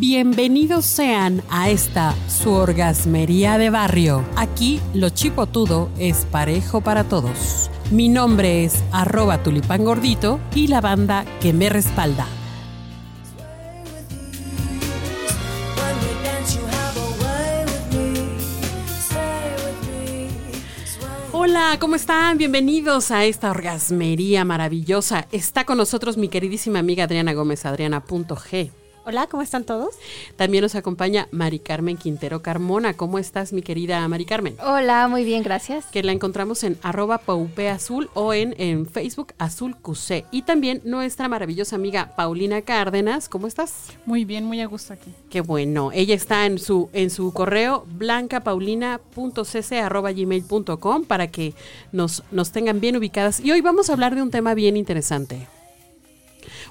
Bienvenidos sean a esta su orgasmería de barrio. Aquí lo chipotudo es parejo para todos. Mi nombre es arroba tulipán gordito y la banda que me respalda. Hola, ¿cómo están? Bienvenidos a esta orgasmería maravillosa. Está con nosotros mi queridísima amiga Adriana Gómez, adriana.g. Hola, ¿cómo están todos? También nos acompaña Mari Carmen Quintero Carmona. ¿Cómo estás, mi querida Mari Carmen? Hola, muy bien, gracias. Que la encontramos en arroba paupeazul o en, en Facebook Azul QC. Y también nuestra maravillosa amiga Paulina Cárdenas. ¿Cómo estás? Muy bien, muy a gusto aquí. Qué bueno. Ella está en su, en su correo blancapaulina.cc.gmail.com para que nos, nos tengan bien ubicadas. Y hoy vamos a hablar de un tema bien interesante.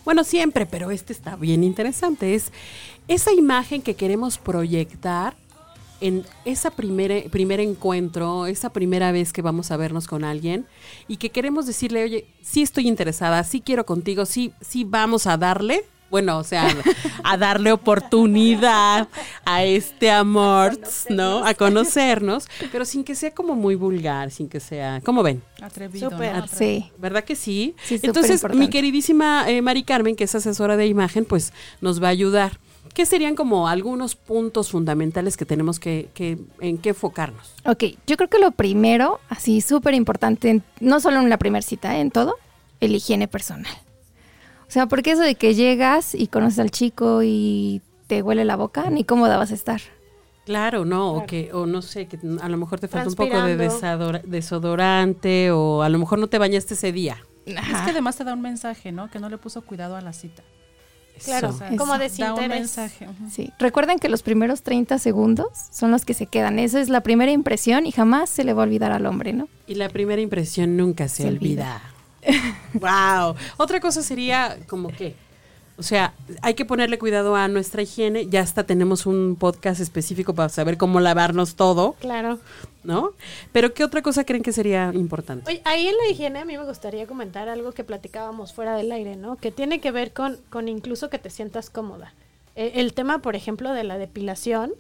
Bueno, siempre, pero este está bien interesante. Es esa imagen que queremos proyectar en ese primer, primer encuentro, esa primera vez que vamos a vernos con alguien y que queremos decirle, oye, sí estoy interesada, sí quiero contigo, sí, sí vamos a darle bueno, o sea, a darle oportunidad a este amor, ¿no? A conocernos, pero sin que sea como muy vulgar, sin que sea, ¿cómo ven? Atrevido. Sí. ¿Verdad que sí? Sí, Entonces, mi queridísima eh, Mari Carmen, que es asesora de imagen, pues nos va a ayudar. ¿Qué serían como algunos puntos fundamentales que tenemos que, que en qué enfocarnos? Ok, yo creo que lo primero, así súper importante, en- no solo en la primera cita, ¿eh? en todo, el higiene personal. O sea, porque eso de que llegas y conoces al chico y te huele la boca, ni cómoda vas a estar. Claro, no, o que, o no sé, que a lo mejor te falta un poco de desadora- desodorante, o a lo mejor no te bañaste ese día. Es que además te da un mensaje, ¿no? Que no le puso cuidado a la cita. Claro. O sea, como da un desinterés. mensaje. ujú. Sí. Recuerden que los primeros 30 segundos son los que se quedan. Esa es la primera impresión y jamás se le va a olvidar al hombre, ¿no? Y la primera impresión nunca se, Se olvida. wow. Otra cosa sería como que, o sea, hay que ponerle cuidado a nuestra higiene. Ya hasta tenemos un podcast específico para saber cómo lavarnos todo, Claro. ¿no? Pero ¿qué otra cosa creen que sería importante? Oye, ahí en la higiene a mí me gustaría comentar algo que platicábamos fuera del aire, ¿no? Que tiene que ver con, con incluso que te sientas cómoda. Eh, el tema, por ejemplo, de la depilación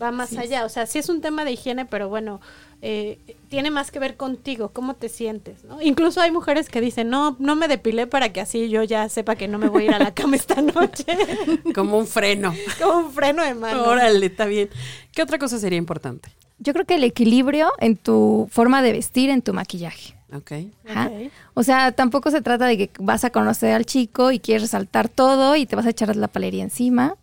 va más allá. O sea, sí es un tema de higiene, pero bueno, eh, tiene más que ver contigo, cómo te sientes, ¿no? Incluso hay mujeres que dicen, no, no me depilé para que así yo ya sepa que no me voy a ir a la cama esta noche. Como un freno. Como un freno de mano. Órale, está bien. ¿Qué otra cosa sería importante? Yo creo que el equilibrio en tu forma de vestir, en tu maquillaje. Ok. Ajá. Ok. O sea, tampoco se trata de que vas a conocer al chico y quieres resaltar todo y te vas a echar la palería encima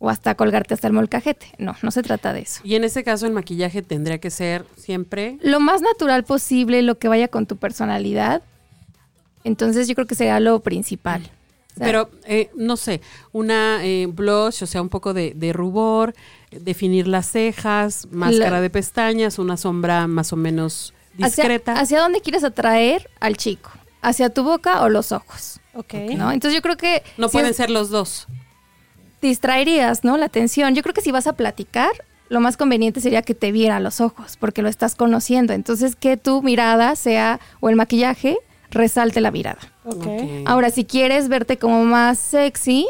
o hasta colgarte hasta el molcajete. No, no se trata de eso. Y en ese caso el maquillaje tendría que ser siempre Lo más natural posible, lo que vaya con tu personalidad. Entonces yo creo que sería lo principal. O sea, Pero, eh, no sé, una eh, blush, o sea, un poco de, de rubor, definir las cejas, máscara La- de pestañas, una sombra más o menos hacia, discreta. ¿Hacia dónde quieres atraer al chico? ¿Hacia tu boca o los ojos? Ok. ¿no? Entonces yo creo que no si pueden es- ser los dos. Distraerías, ¿no? La atención. Yo creo que si vas a platicar, lo más conveniente sería que te viera a los ojos, porque lo estás conociendo. Entonces, que tu mirada sea, o el maquillaje, resalte la mirada. Ok. Ok. Ahora, si quieres verte como más sexy,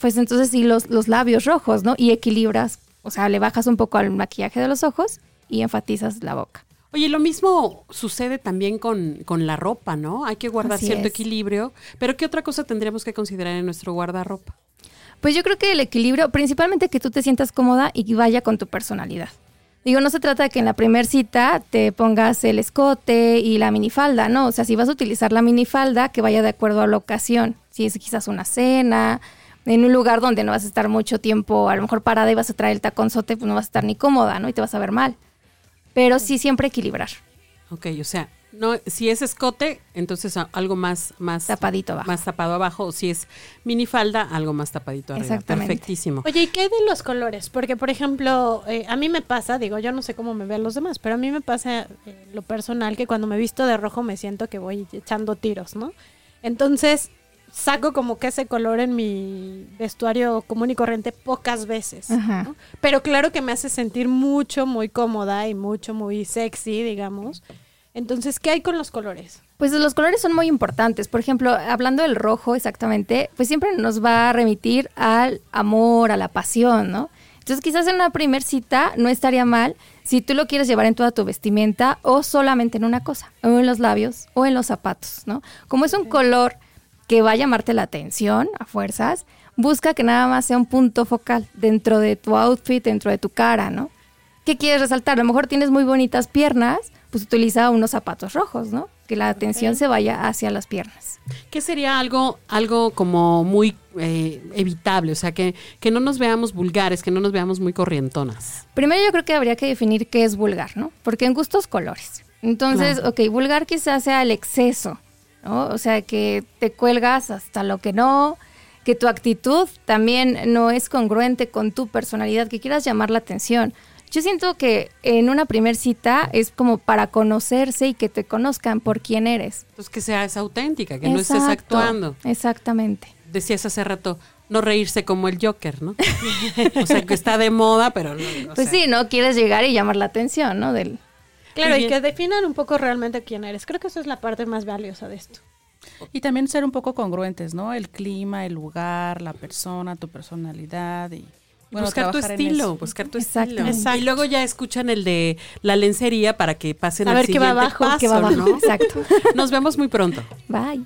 pues entonces sí los, los labios rojos, ¿no? Y equilibras, o sea, le bajas un poco al maquillaje de los ojos y enfatizas la boca. Oye, lo mismo sucede también con, con la ropa, ¿no? Hay que guardar Así cierto es. equilibrio. Pero ¿qué otra cosa tendríamos que considerar en nuestro guardarropa? Pues yo creo que el equilibrio, principalmente que tú te sientas cómoda y vaya con tu personalidad. Digo, no se trata de que en la primer cita te pongas el escote y la minifalda, ¿no? O sea, si vas a utilizar la minifalda, que vaya de acuerdo a la ocasión. Si es quizás una cena, en un lugar donde no vas a estar mucho tiempo, a lo mejor parada y vas a traer el taconzote, pues no vas a estar ni cómoda, ¿no? Y te vas a ver mal. Pero sí siempre equilibrar, Ok, o sea, no, si es escote, entonces algo más, más tapadito abajo. más tapado abajo. O si es minifalda, algo más tapadito arriba. Exactamente. Perfectísimo. Oye, ¿y qué de los colores? Porque, por ejemplo, eh, a mí me pasa, digo, yo no sé cómo me vean los demás, pero a mí me pasa eh, lo personal que cuando me visto de rojo me siento que voy echando tiros, ¿no? Entonces, saco como que ese color en mi vestuario común y corriente pocas veces. Pero claro que me hace sentir mucho, muy cómoda y mucho, muy sexy, digamos. Entonces, ¿qué hay con los colores? Pues los colores son muy importantes. Por ejemplo, hablando del rojo exactamente, pues siempre nos va a remitir al amor, a la pasión, ¿no? Entonces quizás en una primer cita no estaría mal si tú lo quieres llevar en toda tu vestimenta o solamente en una cosa, o en los labios o en los zapatos, ¿no? Como es un color que va a llamarte la atención a fuerzas, busca que nada más sea un punto focal dentro de tu outfit, dentro de tu cara, ¿no? ¿Qué quieres resaltar? A lo mejor tienes muy bonitas piernas, pues utiliza unos zapatos rojos, ¿no? Que la atención se vaya hacia las piernas. ¿Qué sería algo, algo como muy eh, evitable? O sea, que, que no nos veamos vulgares, que no nos veamos muy corrientonas. Primero yo creo que habría que definir qué es vulgar, ¿no? Porque en gustos colores. Entonces, ok, vulgar quizás sea el exceso, ¿no? O sea, que te cuelgas hasta lo que no, que tu actitud también no es congruente con tu personalidad, que quieras llamar la atención. Yo siento que en una primer cita es como para conocerse y que te conozcan por quién eres. Entonces, que seas auténtica, que no estés actuando. Exactamente. Decías hace rato, no reírse como el Joker, ¿no? o sea, que está de moda, pero no. o Pues sea, sí, ¿no? Quieres llegar y llamar la atención, ¿no? Del, Claro, y que definan un poco realmente quién eres. Creo que eso es la parte más valiosa de esto. Y también ser un poco congruentes, ¿no? El clima, el lugar, la persona, tu personalidad y bueno, buscar tu estilo, buscar tu Exactamente. estilo. Y luego ya escuchan el de la lencería para que pasen A al ver qué va siguiente abajo, paso, qué va abajo. ¿no? Exacto. Nos vemos muy pronto. Bye.